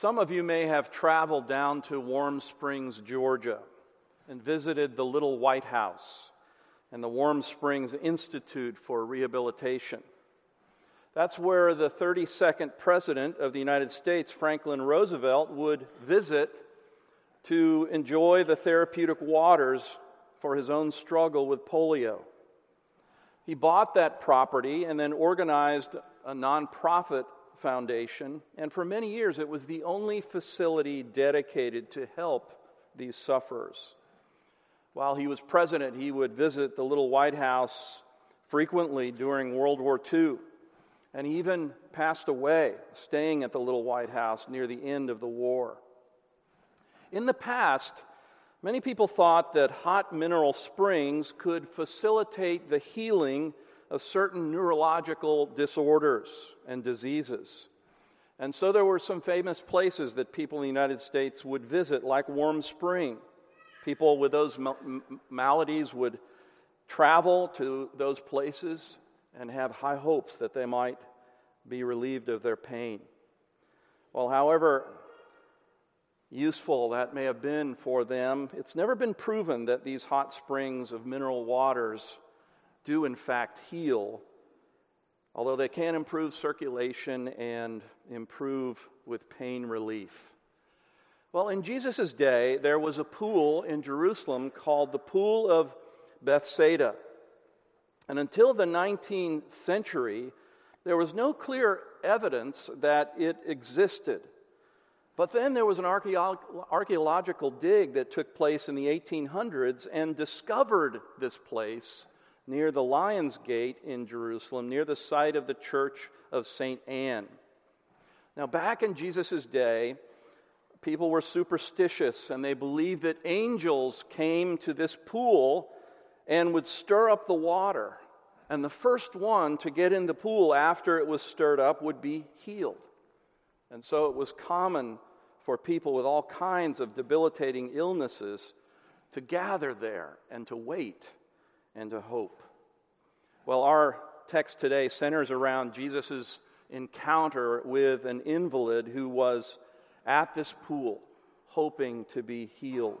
Some of you may have traveled down to Warm Springs, Georgia, and visited the Little White House and the Warm Springs Institute for Rehabilitation. That's where the 32nd President of the United States, Franklin Roosevelt, would visit to enjoy the therapeutic waters for his own struggle with polio. He bought that property and then organized a nonprofit foundation, and for many years it was the only facility dedicated to help these sufferers. While he was president, he would visit the little White House frequently during World War II, and he even passed away staying at the little White House near the end of the war. In the past, many people thought that hot mineral springs could facilitate the healing of certain neurological disorders and diseases. And so there were some famous places that people in the United States would visit, like Warm Spring. People with those maladies would travel to those places and have high hopes that they might be relieved of their pain. Well, however useful that may have been for them, it's never been proven that these hot springs of mineral waters do, in fact, heal, although they can improve circulation and improve with pain relief. Well, in Jesus' day, there was a pool in Jerusalem called the Pool of Bethesda. And until the 19th century, there was no clear evidence that it existed. But then there was an archaeological dig that took place in the 1800s and discovered this place near the Lion's Gate in Jerusalem, near the site of the church of St. Anne. Now, back in Jesus' day, people were superstitious and they believed that angels came to this pool and would stir up the water. And the first one to get in the pool after it was stirred up would be healed. And so it was common for people with all kinds of debilitating illnesses to gather there and to wait and to hope. Well, our text today centers around Jesus' encounter with an invalid who was at this pool hoping to be healed.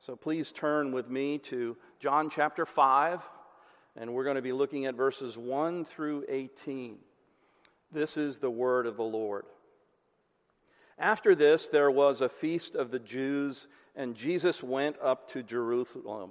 So please turn with me to John chapter 5, and we're going to be looking at verses 1 through 18. This is the word of the Lord. After this, there was a feast of the Jews, and Jesus went up to Jerusalem.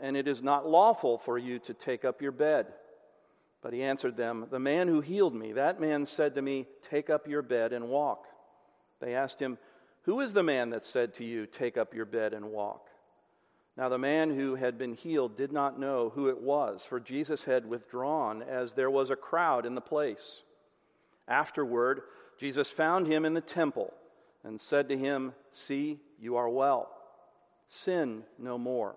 and it is not lawful for you to take up your bed. But he answered them, The man who healed me, that man said to me, Take up your bed and walk. They asked him, Who is the man that said to you, Take up your bed and walk? Now the man who had been healed did not know who it was, for Jesus had withdrawn, as there was a crowd in the place. Afterward, Jesus found him in the temple and said to him, See, you are well. Sin no more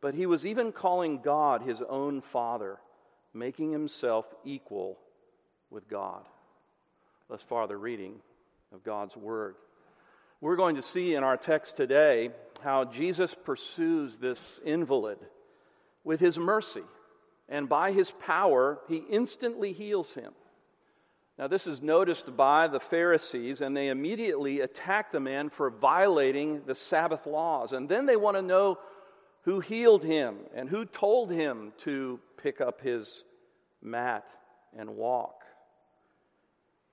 but he was even calling God his own Father, making himself equal with God. Thus far, the reading of God's Word. We're going to see in our text today how Jesus pursues this invalid with his mercy, and by his power, he instantly heals him. Now, this is noticed by the Pharisees, and they immediately attack the man for violating the Sabbath laws. And then they want to know who healed him and who told him to pick up his mat and walk.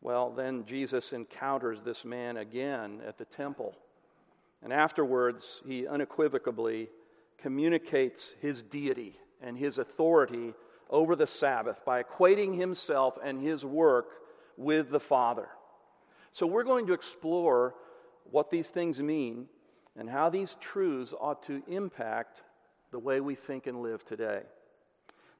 Well, then Jesus encounters this man again at the temple. And afterwards, he unequivocally communicates his deity and his authority over the Sabbath by equating himself and his work with the Father. So, we're going to explore what these things mean and how these truths ought to impact the way we think and live today.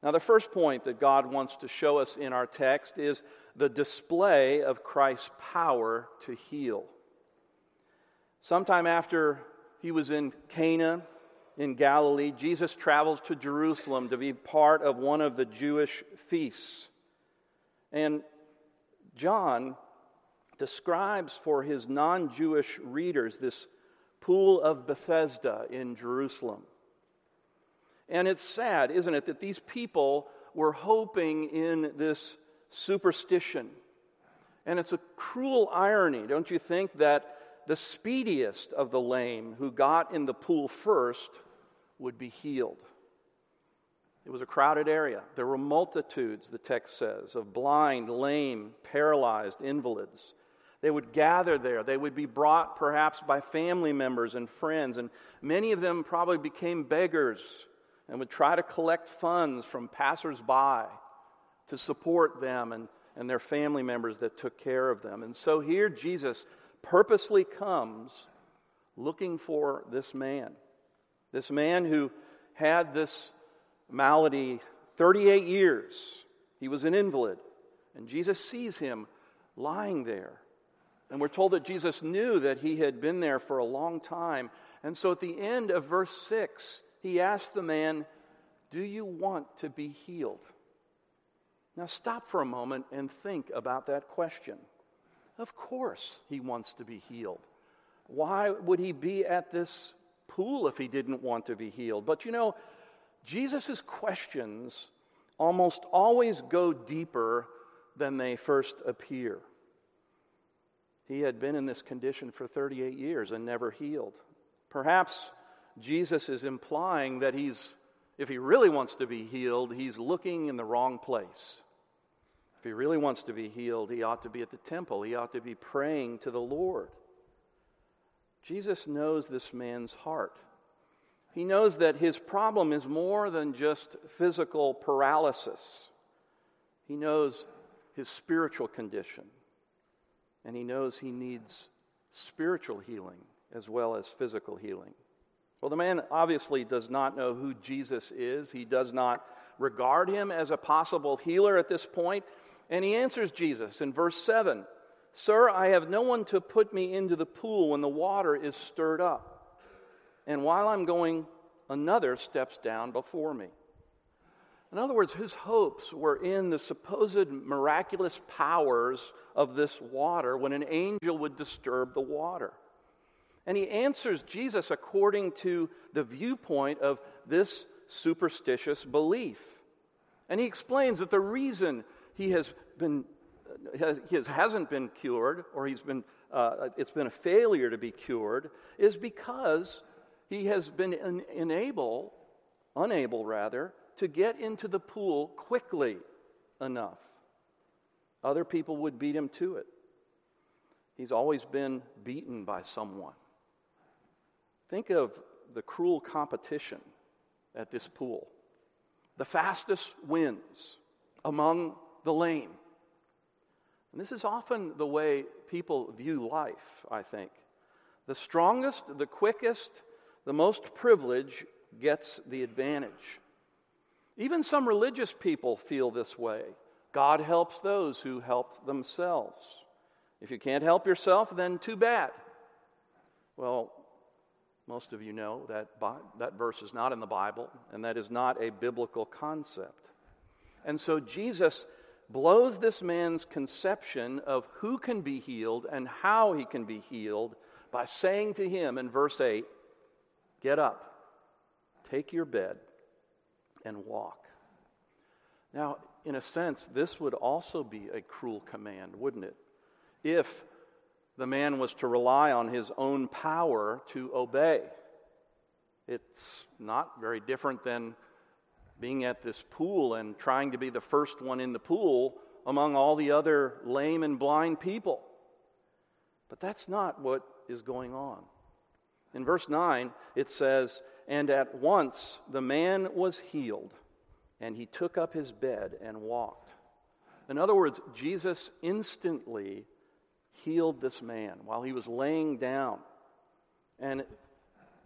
Now, the first point that God wants to show us in our text is the display of Christ's power to heal. Sometime after he was in Cana in Galilee, Jesus travels to Jerusalem to be part of one of the Jewish feasts. And John describes for his non Jewish readers this pool of Bethesda in Jerusalem. And it's sad, isn't it, that these people were hoping in this superstition. And it's a cruel irony, don't you think, that the speediest of the lame who got in the pool first would be healed. It was a crowded area. There were multitudes, the text says, of blind, lame, paralyzed invalids. They would gather there. They would be brought perhaps by family members and friends, and many of them probably became beggars and would try to collect funds from passersby to support them and, and their family members that took care of them. And so here Jesus purposely comes looking for this man, this man who had this malady 38 years. He was an invalid. And Jesus sees him lying there. And we're told that Jesus knew that he had been there for a long time. And so at the end of verse 6, he asked the man, Do you want to be healed? Now stop for a moment and think about that question. Of course, he wants to be healed. Why would he be at this pool if he didn't want to be healed? But you know, Jesus' questions almost always go deeper than they first appear. He had been in this condition for 38 years and never healed. Perhaps Jesus is implying that he's, if he really wants to be healed, he's looking in the wrong place. If he really wants to be healed, he ought to be at the temple, he ought to be praying to the Lord. Jesus knows this man's heart. He knows that his problem is more than just physical paralysis. He knows his spiritual condition. And he knows he needs spiritual healing as well as physical healing. Well, the man obviously does not know who Jesus is. He does not regard him as a possible healer at this point. And he answers Jesus in verse 7 Sir, I have no one to put me into the pool when the water is stirred up. And while I'm going, another steps down before me. In other words, his hopes were in the supposed miraculous powers of this water when an angel would disturb the water. And he answers Jesus according to the viewpoint of this superstitious belief. And he explains that the reason he has been he hasn't been cured or he's been uh, it's been a failure to be cured is because he has been unable, unable rather, to get into the pool quickly enough. Other people would beat him to it. He's always been beaten by someone. Think of the cruel competition at this pool. The fastest wins among the lame. And this is often the way people view life, I think. The strongest, the quickest, the most privileged gets the advantage. Even some religious people feel this way. God helps those who help themselves. If you can't help yourself, then too bad. Well, most of you know that that verse is not in the Bible, and that is not a biblical concept. And so Jesus blows this man's conception of who can be healed and how he can be healed by saying to him in verse 8, Get up, take your bed, and walk. Now, in a sense, this would also be a cruel command, wouldn't it? If the man was to rely on his own power to obey. It's not very different than being at this pool and trying to be the first one in the pool among all the other lame and blind people. But that's not what is going on. In verse 9, it says, And at once the man was healed, and he took up his bed and walked. In other words, Jesus instantly healed this man while he was laying down. And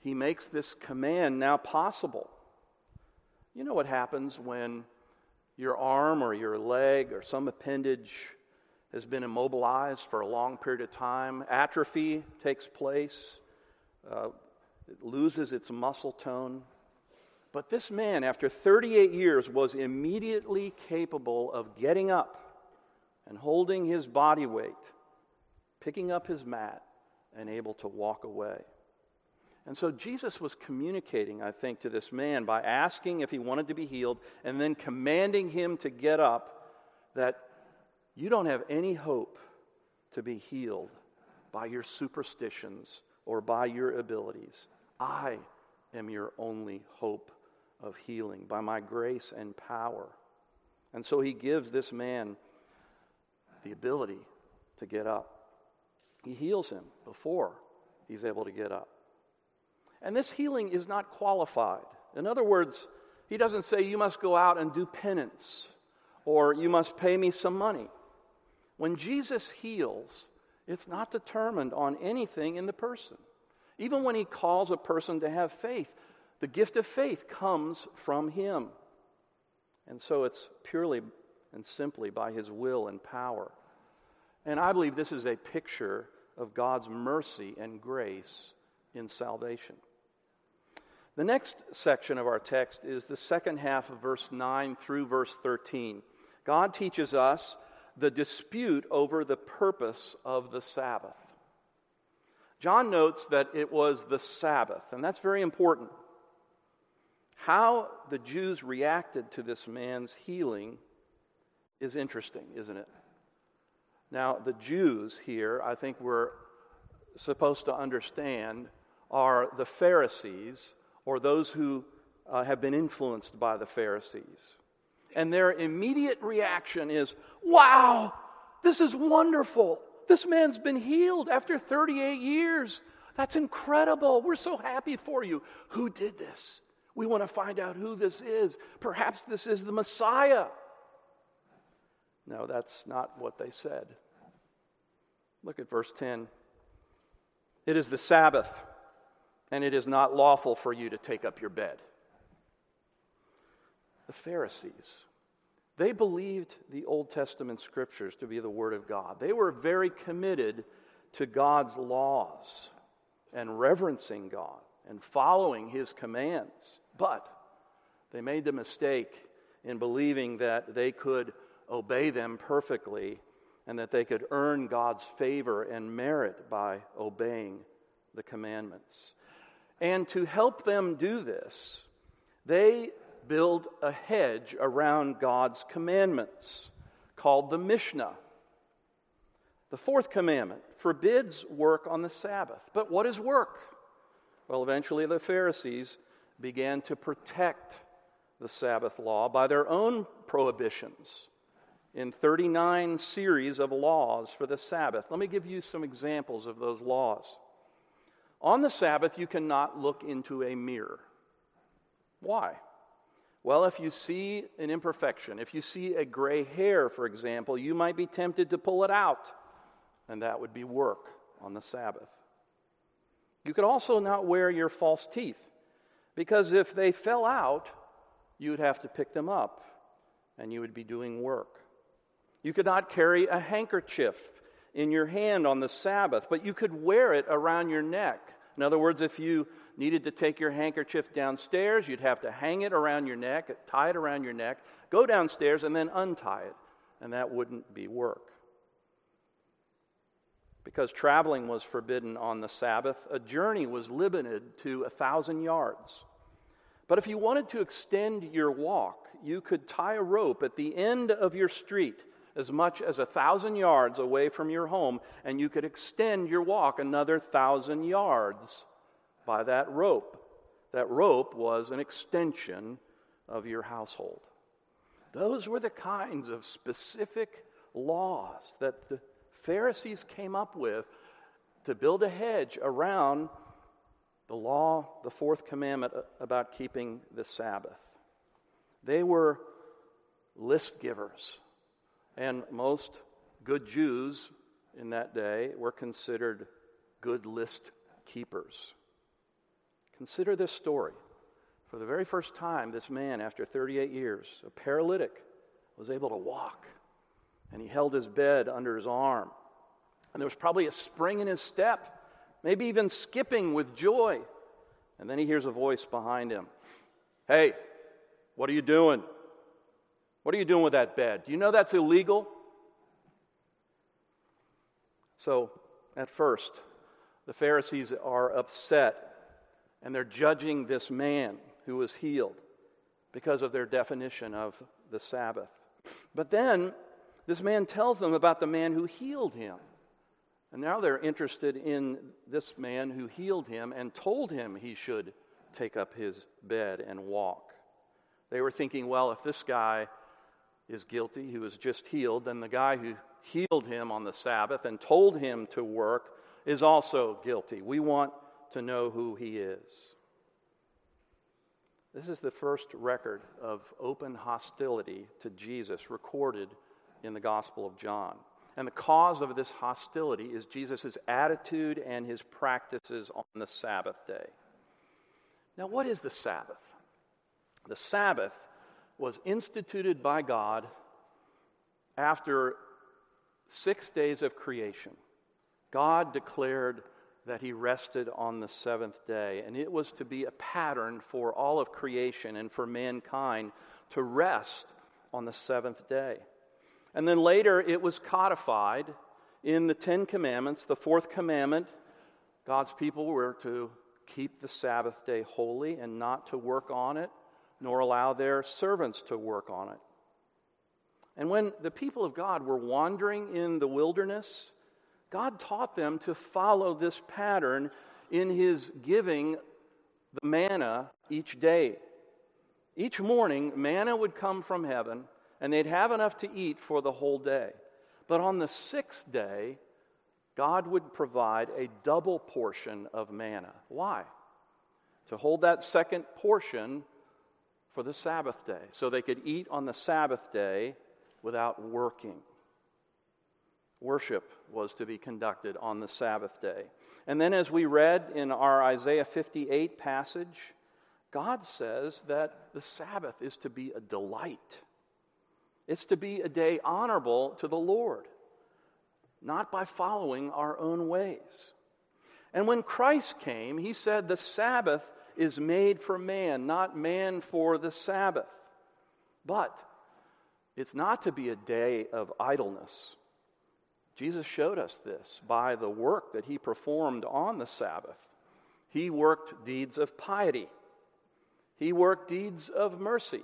he makes this command now possible. You know what happens when your arm or your leg or some appendage has been immobilized for a long period of time? Atrophy takes place, uh, it loses its muscle tone. But this man, after 38 years, was immediately capable of getting up and holding his body weight, picking up his mat, and able to walk away. And so Jesus was communicating, I think, to this man by asking if he wanted to be healed and then commanding him to get up that you don't have any hope to be healed by your superstitions or by your abilities. I am your only hope of healing by my grace and power. And so he gives this man the ability to get up. He heals him before he's able to get up. And this healing is not qualified. In other words, he doesn't say, You must go out and do penance or you must pay me some money. When Jesus heals, it's not determined on anything in the person. Even when he calls a person to have faith, the gift of faith comes from him. And so it's purely and simply by his will and power. And I believe this is a picture of God's mercy and grace in salvation. The next section of our text is the second half of verse 9 through verse 13. God teaches us the dispute over the purpose of the Sabbath. John notes that it was the Sabbath, and that's very important. How the Jews reacted to this man's healing is interesting, isn't it? Now, the Jews here, I think we're supposed to understand, are the Pharisees or those who uh, have been influenced by the Pharisees. And their immediate reaction is, Wow, this is wonderful. This man's been healed after 38 years. That's incredible. We're so happy for you. Who did this? We want to find out who this is. Perhaps this is the Messiah. No, that's not what they said. Look at verse 10. It is the Sabbath and it is not lawful for you to take up your bed. The Pharisees, they believed the Old Testament scriptures to be the Word of God. They were very committed to God's laws and reverencing God and following His commands. But they made the mistake in believing that they could obey them perfectly and that they could earn God's favor and merit by obeying the commandments. And to help them do this, they build a hedge around God's commandments called the Mishnah. The fourth commandment forbids work on the Sabbath. But what is work? Well, eventually the Pharisees began to protect the Sabbath law by their own prohibitions in 39 series of laws for the Sabbath. Let me give you some examples of those laws. On the Sabbath, you cannot look into a mirror. Why? Well, if you see an imperfection, if you see a gray hair, for example, you might be tempted to pull it out, and that would be work on the Sabbath. You could also not wear your false teeth, because if they fell out, you would have to pick them up, and you would be doing work. You could not carry a handkerchief in your hand on the Sabbath, but you could wear it around your neck. In other words, if you needed to take your handkerchief downstairs, you'd have to hang it around your neck, tie it around your neck, go downstairs, and then untie it. And that wouldn't be work. Because traveling was forbidden on the Sabbath, a journey was limited to a thousand yards. But if you wanted to extend your walk, you could tie a rope at the end of your street as much as a thousand yards away from your home, and you could extend your walk another thousand yards by that rope. That rope was an extension of your household. Those were the kinds of specific laws that the Pharisees came up with to build a hedge around the law, the fourth commandment about keeping the Sabbath. They were list givers. And most good Jews in that day were considered good list keepers. Consider this story. For the very first time, this man, after 38 years, a paralytic, was able to walk. And he held his bed under his arm. And there was probably a spring in his step, maybe even skipping with joy. And then he hears a voice behind him Hey, what are you doing? What are you doing with that bed? Do you know that's illegal? So, at first, the Pharisees are upset and they're judging this man who was healed because of their definition of the Sabbath. But then this man tells them about the man who healed him. And now they're interested in this man who healed him and told him he should take up his bed and walk. They were thinking, well, if this guy is guilty, who was just healed, then the guy who healed him on the Sabbath and told him to work is also guilty. We want to know who he is. This is the first record of open hostility to Jesus recorded in the Gospel of John. And the cause of this hostility is Jesus' attitude and his practices on the Sabbath day. Now, what is the Sabbath? The Sabbath was instituted by God after six days of creation. God declared that he rested on the seventh day, and it was to be a pattern for all of creation and for mankind to rest on the seventh day. And then later it was codified in the Ten Commandments. The fourth commandment God's people were to keep the Sabbath day holy and not to work on it nor allow their servants to work on it. And when the people of God were wandering in the wilderness, God taught them to follow this pattern in His giving the manna each day. Each morning, manna would come from heaven, and they'd have enough to eat for the whole day. But on the sixth day, God would provide a double portion of manna. Why? To hold that second portion for the Sabbath day, so they could eat on the Sabbath day without working. Worship was to be conducted on the Sabbath day. And then, as we read in our Isaiah 58 passage, God says that the Sabbath is to be a delight. It's to be a day honorable to the Lord, not by following our own ways. And when Christ came, he said the Sabbath is made for man, not man for the Sabbath. But it's not to be a day of idleness. Jesus showed us this by the work that he performed on the Sabbath. He worked deeds of piety, he worked deeds of mercy,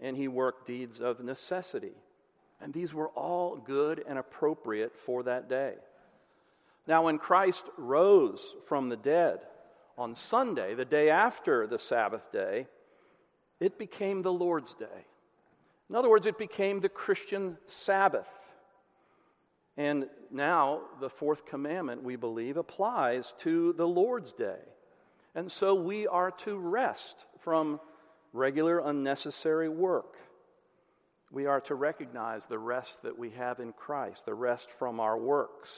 and he worked deeds of necessity. And these were all good and appropriate for that day. Now, when Christ rose from the dead, on Sunday, the day after the Sabbath day, it became the Lord's day. In other words, it became the Christian Sabbath. And now the fourth commandment, we believe, applies to the Lord's day. And so we are to rest from regular, unnecessary work. We are to recognize the rest that we have in Christ, the rest from our works.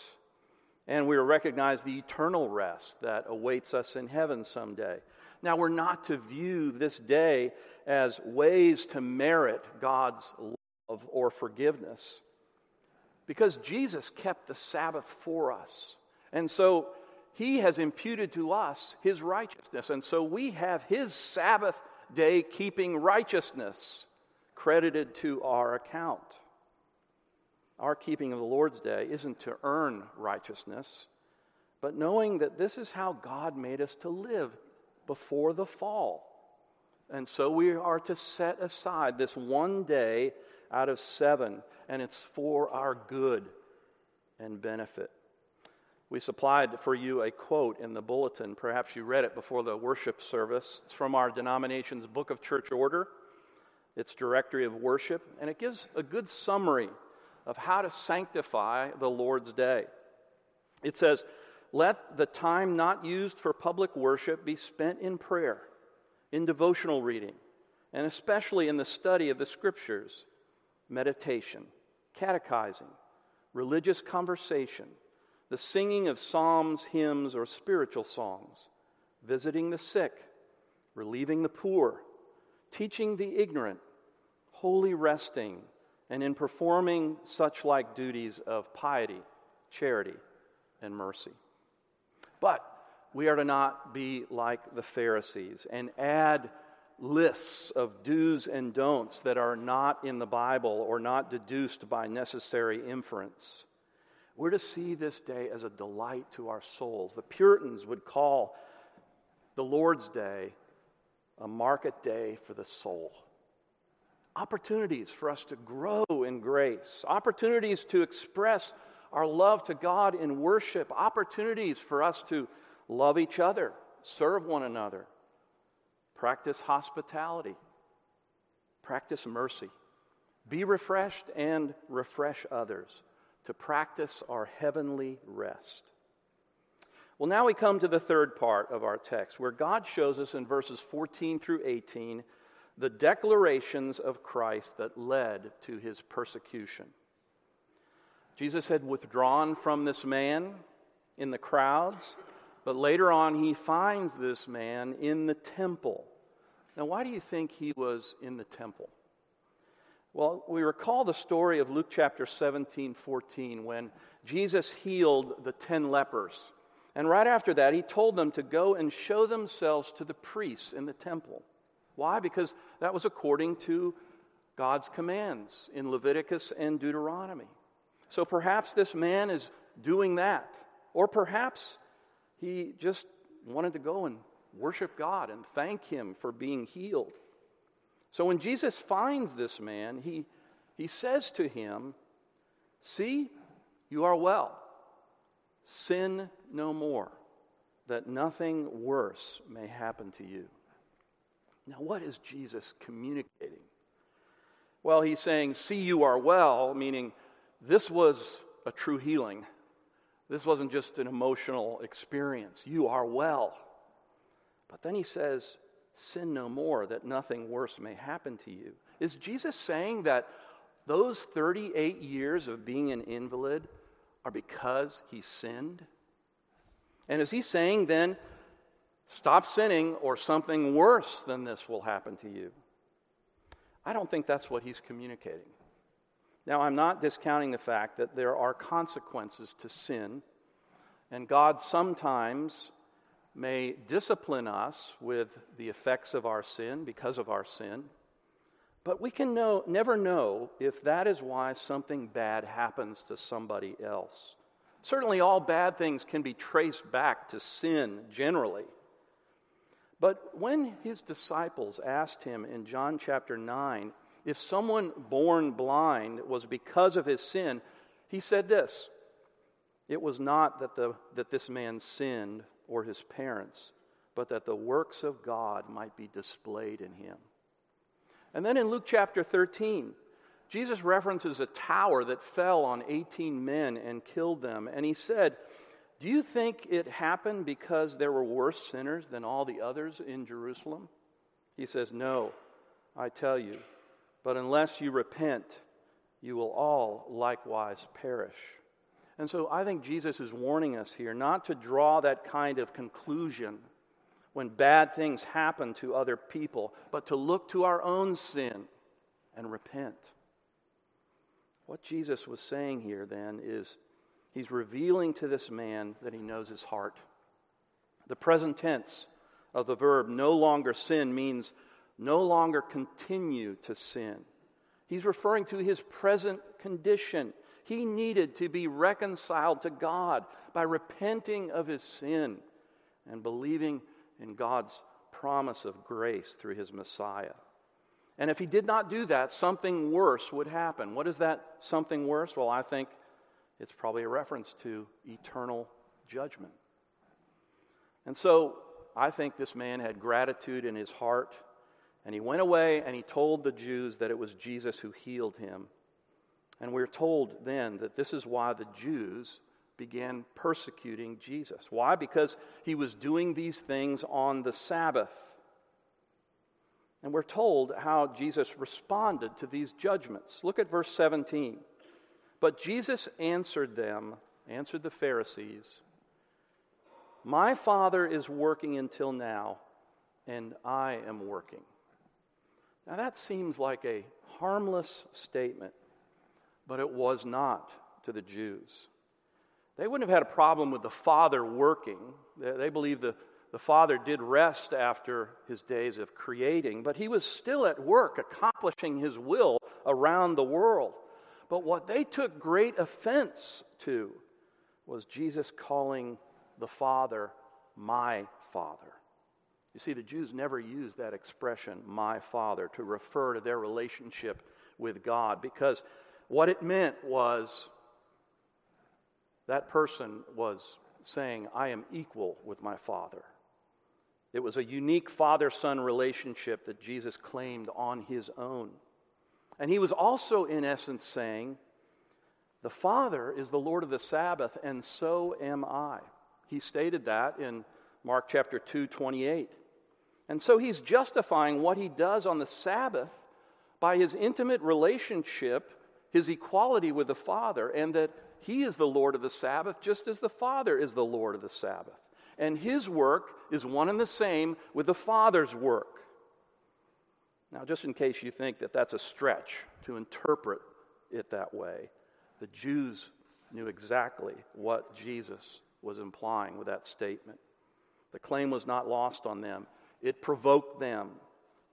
And we recognize the eternal rest that awaits us in heaven someday. Now, we're not to view this day as ways to merit God's love or forgiveness because Jesus kept the Sabbath for us. And so he has imputed to us his righteousness. And so we have his Sabbath day keeping righteousness credited to our account. our keeping of the Lord's Day isn't to earn righteousness, but knowing that this is how God made us to live before the fall. And so we are to set aside this one day out of seven, and it's for our good and benefit. We supplied for you a quote in the bulletin. Perhaps you read it before the worship service. It's from our denomination's Book of Church Order, its Directory of Worship, and it gives a good summary of how to sanctify the Lord's Day. It says, Let the time not used for public worship be spent in prayer, in devotional reading, and especially in the study of the Scriptures, meditation, catechizing, religious conversation, the singing of psalms, hymns, or spiritual songs, visiting the sick, relieving the poor, teaching the ignorant, holy resting, and in performing such like duties of piety, charity, and mercy. But we are to not be like the Pharisees and add lists of do's and don'ts that are not in the Bible or not deduced by necessary inference. We're to see this day as a delight to our souls. The Puritans would call the Lord's Day a market day for the soul opportunities for us to grow in grace, opportunities to express our love to God in worship, opportunities for us to love each other, serve one another, practice hospitality, practice mercy, be refreshed and refresh others, to practice our heavenly rest. Well, now we come to the third part of our text, where God shows us in verses 14 through 18 the declarations of Christ that led to his persecution. Jesus had withdrawn from this man in the crowds, but later on he finds this man in the temple. Now, why do you think he was in the temple? Well, we recall the story of Luke chapter 17, 14, when Jesus healed the ten lepers. And right after that, he told them to go and show themselves to the priests in the temple. Why? Because that was according to God's commands in Leviticus and Deuteronomy. So perhaps this man is doing that. Or perhaps he just wanted to go and worship God and thank him for being healed. So when Jesus finds this man, he, he says to him, See, you are well. Sin no more, that nothing worse may happen to you. Now, what is Jesus communicating? Well, he's saying, See, you are well, meaning this was a true healing. This wasn't just an emotional experience. You are well. But then he says, Sin no more, that nothing worse may happen to you. Is Jesus saying that those 38 years of being an invalid are because he sinned? And is he saying then Stop sinning, or something worse than this will happen to you. I don't think that's what he's communicating. Now, I'm not discounting the fact that there are consequences to sin, and God sometimes may discipline us with the effects of our sin because of our sin. But we can know, never know if that is why something bad happens to somebody else. Certainly, all bad things can be traced back to sin generally. But when his disciples asked him in John chapter 9 if someone born blind was because of his sin, he said this It was not that, the, that this man sinned or his parents, but that the works of God might be displayed in him. And then in Luke chapter 13, Jesus references a tower that fell on 18 men and killed them. And he said, do you think it happened because there were worse sinners than all the others in Jerusalem? He says, No, I tell you, but unless you repent, you will all likewise perish. And so I think Jesus is warning us here not to draw that kind of conclusion when bad things happen to other people, but to look to our own sin and repent. What Jesus was saying here then is He's revealing to this man that he knows his heart. The present tense of the verb no longer sin means no longer continue to sin. He's referring to his present condition. He needed to be reconciled to God by repenting of his sin and believing in God's promise of grace through his Messiah. And if he did not do that, something worse would happen. What is that something worse? Well, I think it's probably a reference to eternal judgment. And so I think this man had gratitude in his heart, and he went away and he told the Jews that it was Jesus who healed him. And we're told then that this is why the Jews began persecuting Jesus. Why? Because he was doing these things on the Sabbath. And we're told how Jesus responded to these judgments. Look at verse 17. But Jesus answered them, answered the Pharisees, My Father is working until now, and I am working. Now that seems like a harmless statement, but it was not to the Jews. They wouldn't have had a problem with the Father working. They, believed the, the Father did rest after his days of creating, but he was still at work accomplishing his will around the world. But what they took great offense to was Jesus calling the Father my Father. You see, the Jews never used that expression, my Father, to refer to their relationship with God because what it meant was that person was saying, I am equal with my Father. It was a unique father son relationship that Jesus claimed on his own. And he was also, in essence, saying, The Father is the Lord of the Sabbath, and so am I. He stated that in Mark chapter 2, 28. And so he's justifying what he does on the Sabbath by his intimate relationship, his equality with the Father, and that he is the Lord of the Sabbath, just as the Father is the Lord of the Sabbath. And His work is one and the same with the Father's work. Now, just in case you think that that's a stretch to interpret it that way, the Jews knew exactly what Jesus was implying with that statement. The claim was not lost on them, it provoked them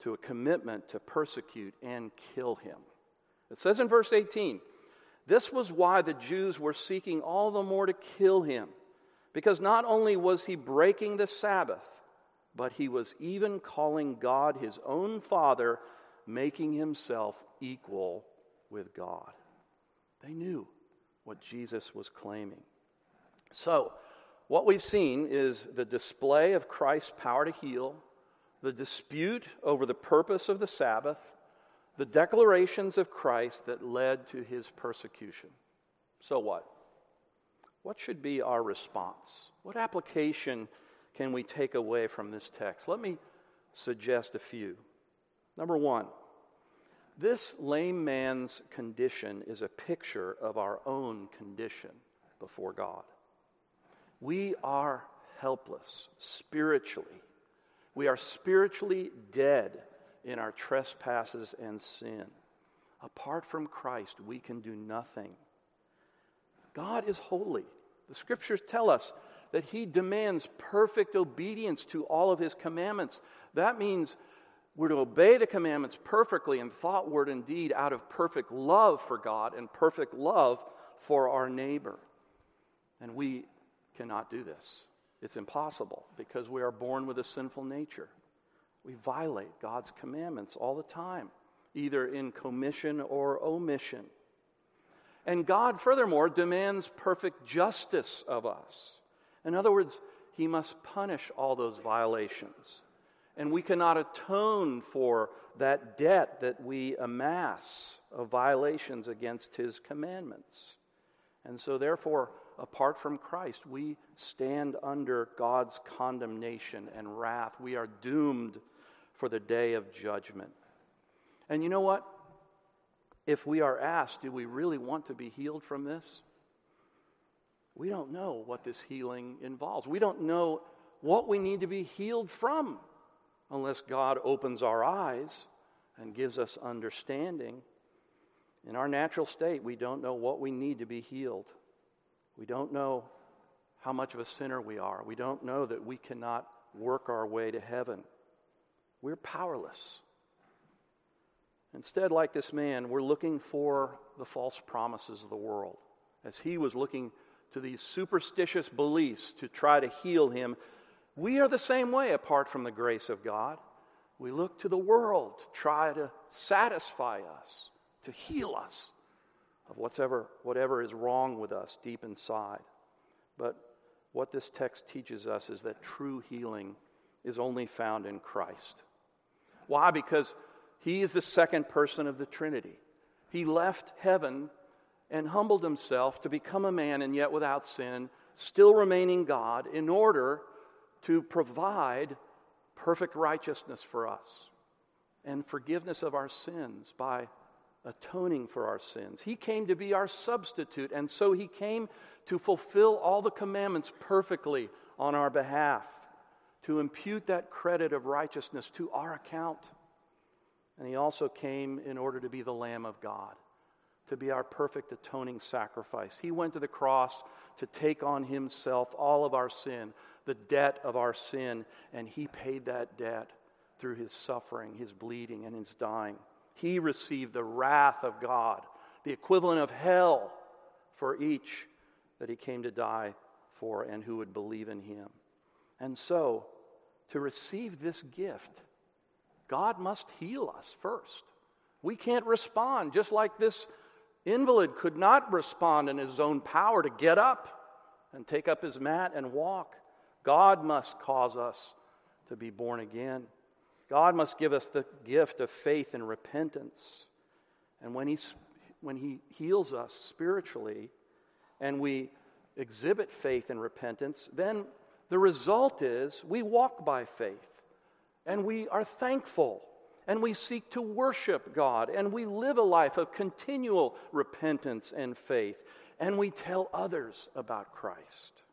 to a commitment to persecute and kill him. It says in verse 18, this was why the Jews were seeking all the more to kill him, because not only was he breaking the Sabbath, but he was even calling God his own Father, making himself equal with God. They knew what Jesus was claiming. So, what we've seen is the display of Christ's power to heal, the dispute over the purpose of the Sabbath, the declarations of Christ that led to his persecution. So what? What should be our response? What application can we take away from this text? Let me suggest a few. Number one, this lame man's condition is a picture of our own condition before God. We are helpless spiritually. We are spiritually dead in our trespasses and sin. Apart from Christ, we can do nothing. God is holy. The scriptures tell us that He demands perfect obedience to all of His commandments. That means we're to obey the commandments perfectly in thought, word, and deed out of perfect love for God and perfect love for our neighbor. And we cannot do this. It's impossible because we are born with a sinful nature. We violate God's commandments all the time, either in commission or omission. And God, furthermore, demands perfect justice of us. In other words, He must punish all those violations. And we cannot atone for that debt that we amass of violations against His commandments. And so, therefore, apart from Christ, we stand under God's condemnation and wrath. We are doomed for the day of judgment. And you know what? If we are asked, do we really want to be healed from this? We don't know what this healing involves. We don't know what we need to be healed from unless God opens our eyes and gives us understanding. In our natural state, we don't know what we need to be healed. We don't know how much of a sinner we are. We don't know that we cannot work our way to heaven. We're powerless. Instead, like this man, we're looking for the false promises of the world. As he was looking to these superstitious beliefs to try to heal him, we are the same way apart from the grace of God. We look to the world to try to satisfy us, to heal us of whatever, whatever is wrong with us deep inside. But what this text teaches us is that true healing is only found in Christ. Why? Because he is the second person of the Trinity. He left heaven and humbled himself to become a man and yet without sin, still remaining God, in order to provide perfect righteousness for us and forgiveness of our sins by atoning for our sins. He came to be our substitute, and so he came to fulfill all the commandments perfectly on our behalf, to impute that credit of righteousness to our account. And he also came in order to be the Lamb of God, to be our perfect atoning sacrifice. He went to the cross to take on himself all of our sin, the debt of our sin, and he paid that debt through his suffering, his bleeding, and his dying. He received the wrath of God, the equivalent of hell for each that he came to die for and who would believe in him. And so, to receive this gift, God must heal us first. We can't respond, just like this invalid could not respond in his own power to get up and take up his mat and walk. God must cause us to be born again. God must give us the gift of faith and repentance. And when he, when he heals us spiritually and we exhibit faith and repentance, then the result is we walk by faith and we are thankful and we seek to worship God and we live a life of continual repentance and faith and we tell others about Christ.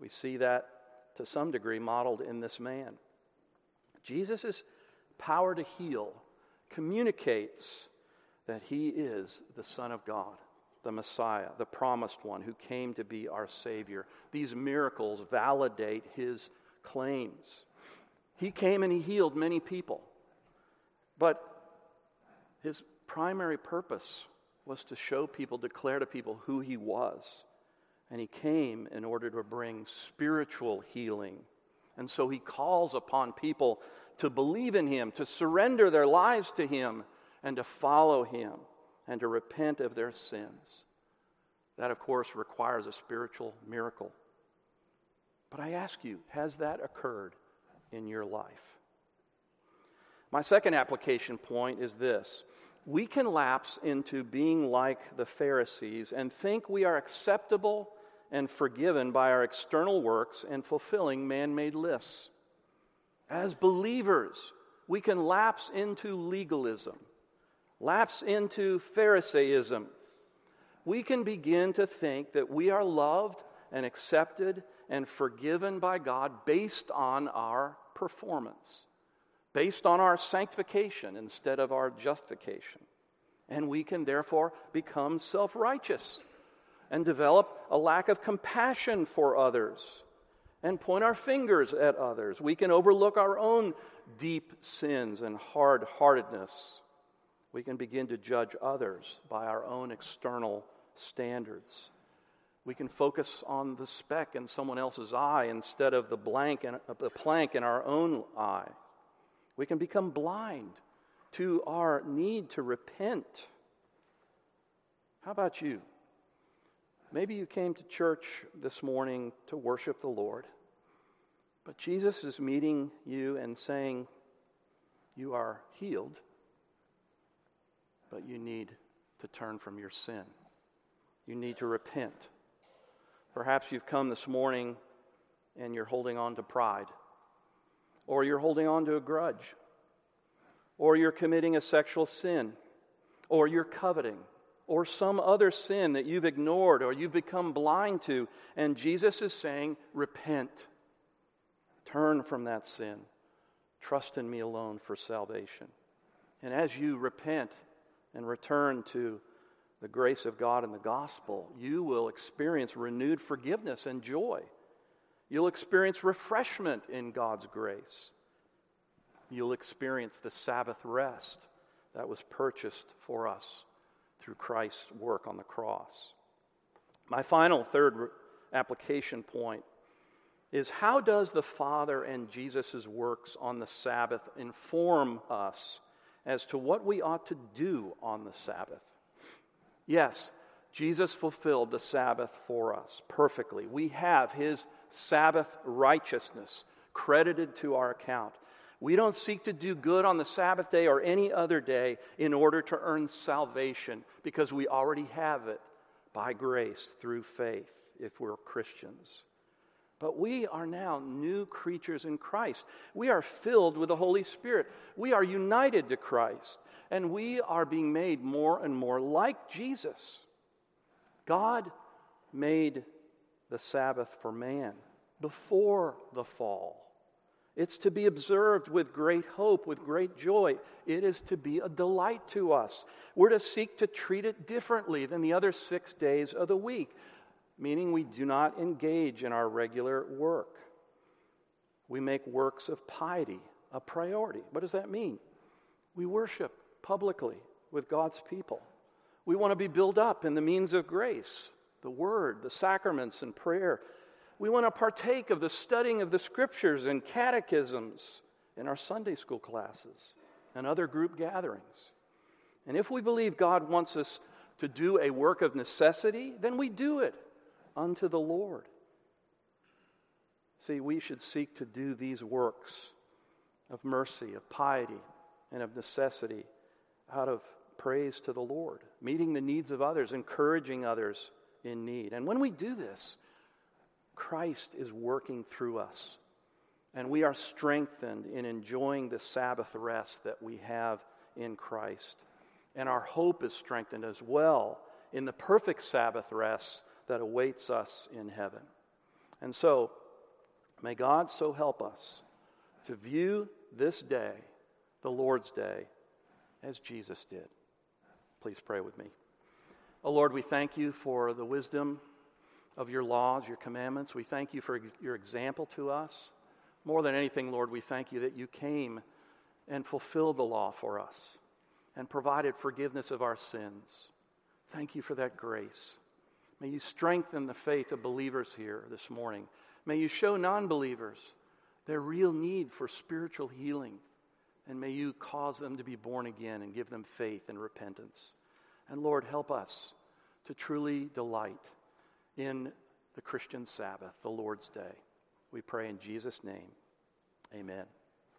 We see that to some degree modeled in this man. Jesus' power to heal communicates that he is the Son of God, the Messiah, the promised one who came to be our Savior. These miracles validate his claims. He came and he healed many people, but his primary purpose was to show people, declare to people who he was. And he came in order to bring spiritual healing. And so he calls upon people to believe in him, to surrender their lives to him, and to follow him, and to repent of their sins. That, of course, requires a spiritual miracle. But I ask you, has that occurred in your life? My second application point is this we can lapse into being like the Pharisees and think we are acceptable and forgiven by our external works and fulfilling man made lists. As believers, we can lapse into legalism, lapse into Pharisaism. We can begin to think that we are loved and accepted and forgiven by God based on our performance, based on our sanctification instead of our justification. And we can therefore become self righteous and develop a lack of compassion for others and point our fingers at others. We can overlook our own deep sins and hard heartedness. We can begin to judge others by our own external standards. We can focus on the speck in someone else's eye instead of the blank and uh, the plank in our own eye. We can become blind to our need to repent. How about you? Maybe you came to church this morning to worship the Lord, but Jesus is meeting you and saying, You are healed, but you need to turn from your sin. You need to repent. Perhaps you've come this morning and you're holding on to pride, or you're holding on to a grudge, or you're committing a sexual sin, or you're coveting or some other sin that you've ignored or you've become blind to. And Jesus is saying, Repent. Turn from that sin. Trust in me alone for salvation. And as you repent and return to the grace of God and the gospel, you will experience renewed forgiveness and joy. You'll experience refreshment in God's grace. You'll experience the Sabbath rest that was purchased for us through Christ's work on the cross. My final third application point is how does the Father and Jesus' works on the Sabbath inform us as to what we ought to do on the Sabbath? Yes, Jesus fulfilled the Sabbath for us perfectly. We have his Sabbath righteousness credited to our account. We don't seek to do good on the Sabbath day or any other day in order to earn salvation because we already have it by grace through faith if we're Christians. But we are now new creatures in Christ. We are filled with the Holy Spirit. We are united to Christ. And we are being made more and more like Jesus. God made the Sabbath for man before the fall. It's to be observed with great hope, with great joy. It is to be a delight to us. We're to seek to treat it differently than the other six days of the week, meaning we do not engage in our regular work. We make works of piety a priority. What does that mean? We worship publicly with God's people. We want to be built up in the means of grace, the word, the sacraments, and prayer. We want to partake of the studying of the scriptures and catechisms in our Sunday school classes and other group gatherings. And if we believe God wants us to do a work of necessity, then we do it unto the Lord. See, we should seek to do these works of mercy, of piety, and of necessity out of praise to the Lord, meeting the needs of others, encouraging others in need. And when we do this, Christ is working through us. And we are strengthened in enjoying the Sabbath rest that we have in Christ. And our hope is strengthened as well in the perfect Sabbath rest that awaits us in heaven. And so, may God so help us to view this day, the Lord's Day, as Jesus did. Please pray with me. Oh Lord, we thank you for the wisdom of your laws, your commandments. We thank you for your example to us. More than anything, Lord, we thank you that you came and fulfilled the law for us and provided forgiveness of our sins. Thank you for that grace. May you strengthen the faith of believers here this morning. May you show non believers their real need for spiritual healing. And may you cause them to be born again and give them faith and repentance. And Lord, help us to truly delight in the Christian Sabbath, the Lord's Day. We pray in Jesus' name. Amen.